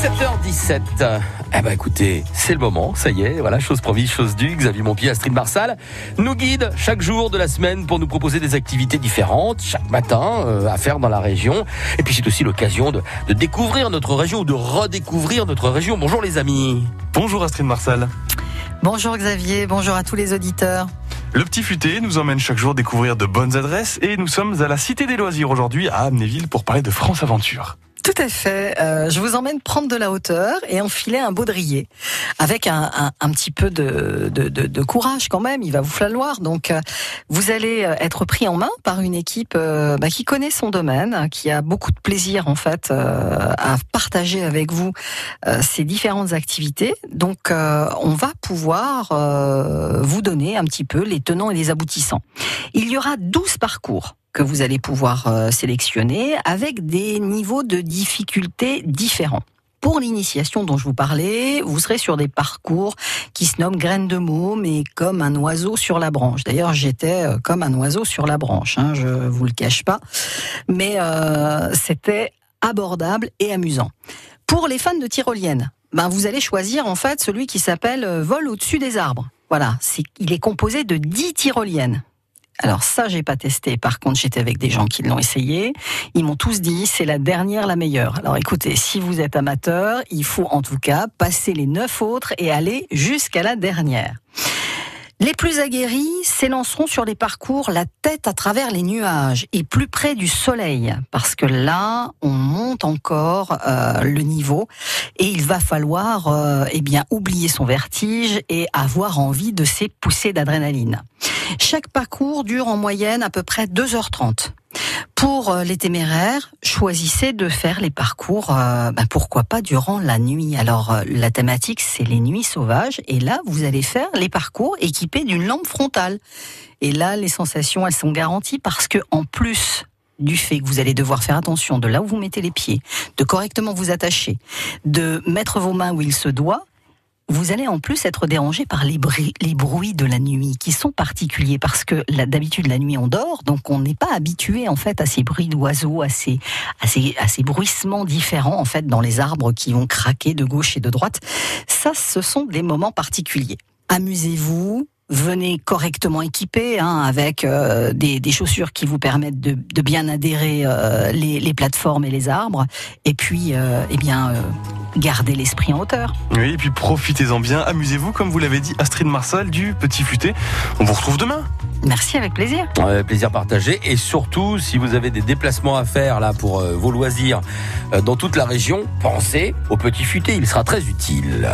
7h17. Eh ben écoutez, c'est le moment, ça y est, voilà, chose promise, chose due. Xavier Montpied, Astrid Marsal nous guide chaque jour de la semaine pour nous proposer des activités différentes chaque matin euh, à faire dans la région. Et puis c'est aussi l'occasion de, de découvrir notre région ou de redécouvrir notre région. Bonjour les amis. Bonjour Astrid Marsal. Bonjour Xavier, bonjour à tous les auditeurs. Le Petit Futé nous emmène chaque jour découvrir de bonnes adresses et nous sommes à la Cité des Loisirs aujourd'hui à Amnéville pour parler de France Aventure. À fait. Euh, je vous emmène prendre de la hauteur et enfiler un baudrier avec un, un, un petit peu de, de, de, de, courage quand même. Il va vous falloir. Donc, euh, vous allez euh, être pris en main par une équipe euh, bah, qui connaît son domaine, qui a beaucoup de plaisir en fait à partager avec vous ces différentes activités. Donc, on va pouvoir vous donner un petit peu les tenants et les aboutissants. Il y aura 12 parcours que vous allez pouvoir euh, sélectionner avec des niveaux de difficulté différents. Pour l'initiation dont je vous parlais, vous serez sur des parcours qui se nomment graines de mots, mais comme un oiseau sur la branche. D'ailleurs, j'étais euh, comme un oiseau sur la branche, hein, je vous le cache pas, mais euh, c'était abordable et amusant. Pour les fans de tyrolienne, ben vous allez choisir en fait celui qui s'appelle Vol au-dessus des arbres. Voilà, il est composé de 10 tyroliennes. Alors ça, j'ai pas testé. Par contre, j'étais avec des gens qui l'ont essayé. Ils m'ont tous dit c'est la dernière, la meilleure. Alors écoutez, si vous êtes amateur, il faut en tout cas passer les neuf autres et aller jusqu'à la dernière. Les plus aguerris s'élanceront sur les parcours la tête à travers les nuages et plus près du soleil, parce que là, on monte encore euh, le niveau et il va falloir euh, eh bien oublier son vertige et avoir envie de ces poussées d'adrénaline. Chaque parcours dure en moyenne à peu près 2h30. Pour les téméraires, choisissez de faire les parcours, euh, ben pourquoi pas durant la nuit. Alors euh, la thématique c'est les nuits sauvages et là vous allez faire les parcours équipés d'une lampe frontale. Et là les sensations elles sont garanties parce que en plus du fait que vous allez devoir faire attention de là où vous mettez les pieds, de correctement vous attacher, de mettre vos mains où il se doit, vous allez en plus être dérangé par les, bruits, les bruits de la nuit qui sont particuliers parce que d'habitude la nuit on dort donc on n'est pas habitué en fait à ces bruits d'oiseaux, à ces, à ces, à ces bruissements différents en fait dans les arbres qui vont craquer de gauche et de droite. Ça, ce sont des moments particuliers. Amusez-vous, venez correctement équipé, hein, avec euh, des, chaussures qui vous permettent de, bien adhérer euh, les, plateformes et les arbres, et puis, euh, eh bien, gardez l'esprit en hauteur. Oui, et puis profitez-en bien, amusez-vous, comme vous l'avez dit, Astrid Marsal du Petit Futé. On vous retrouve demain. Merci, avec plaisir. Plaisir partagé. Et surtout, si vous avez des déplacements à faire là pour vos loisirs dans toute la région, pensez au Petit Futé, il sera très utile.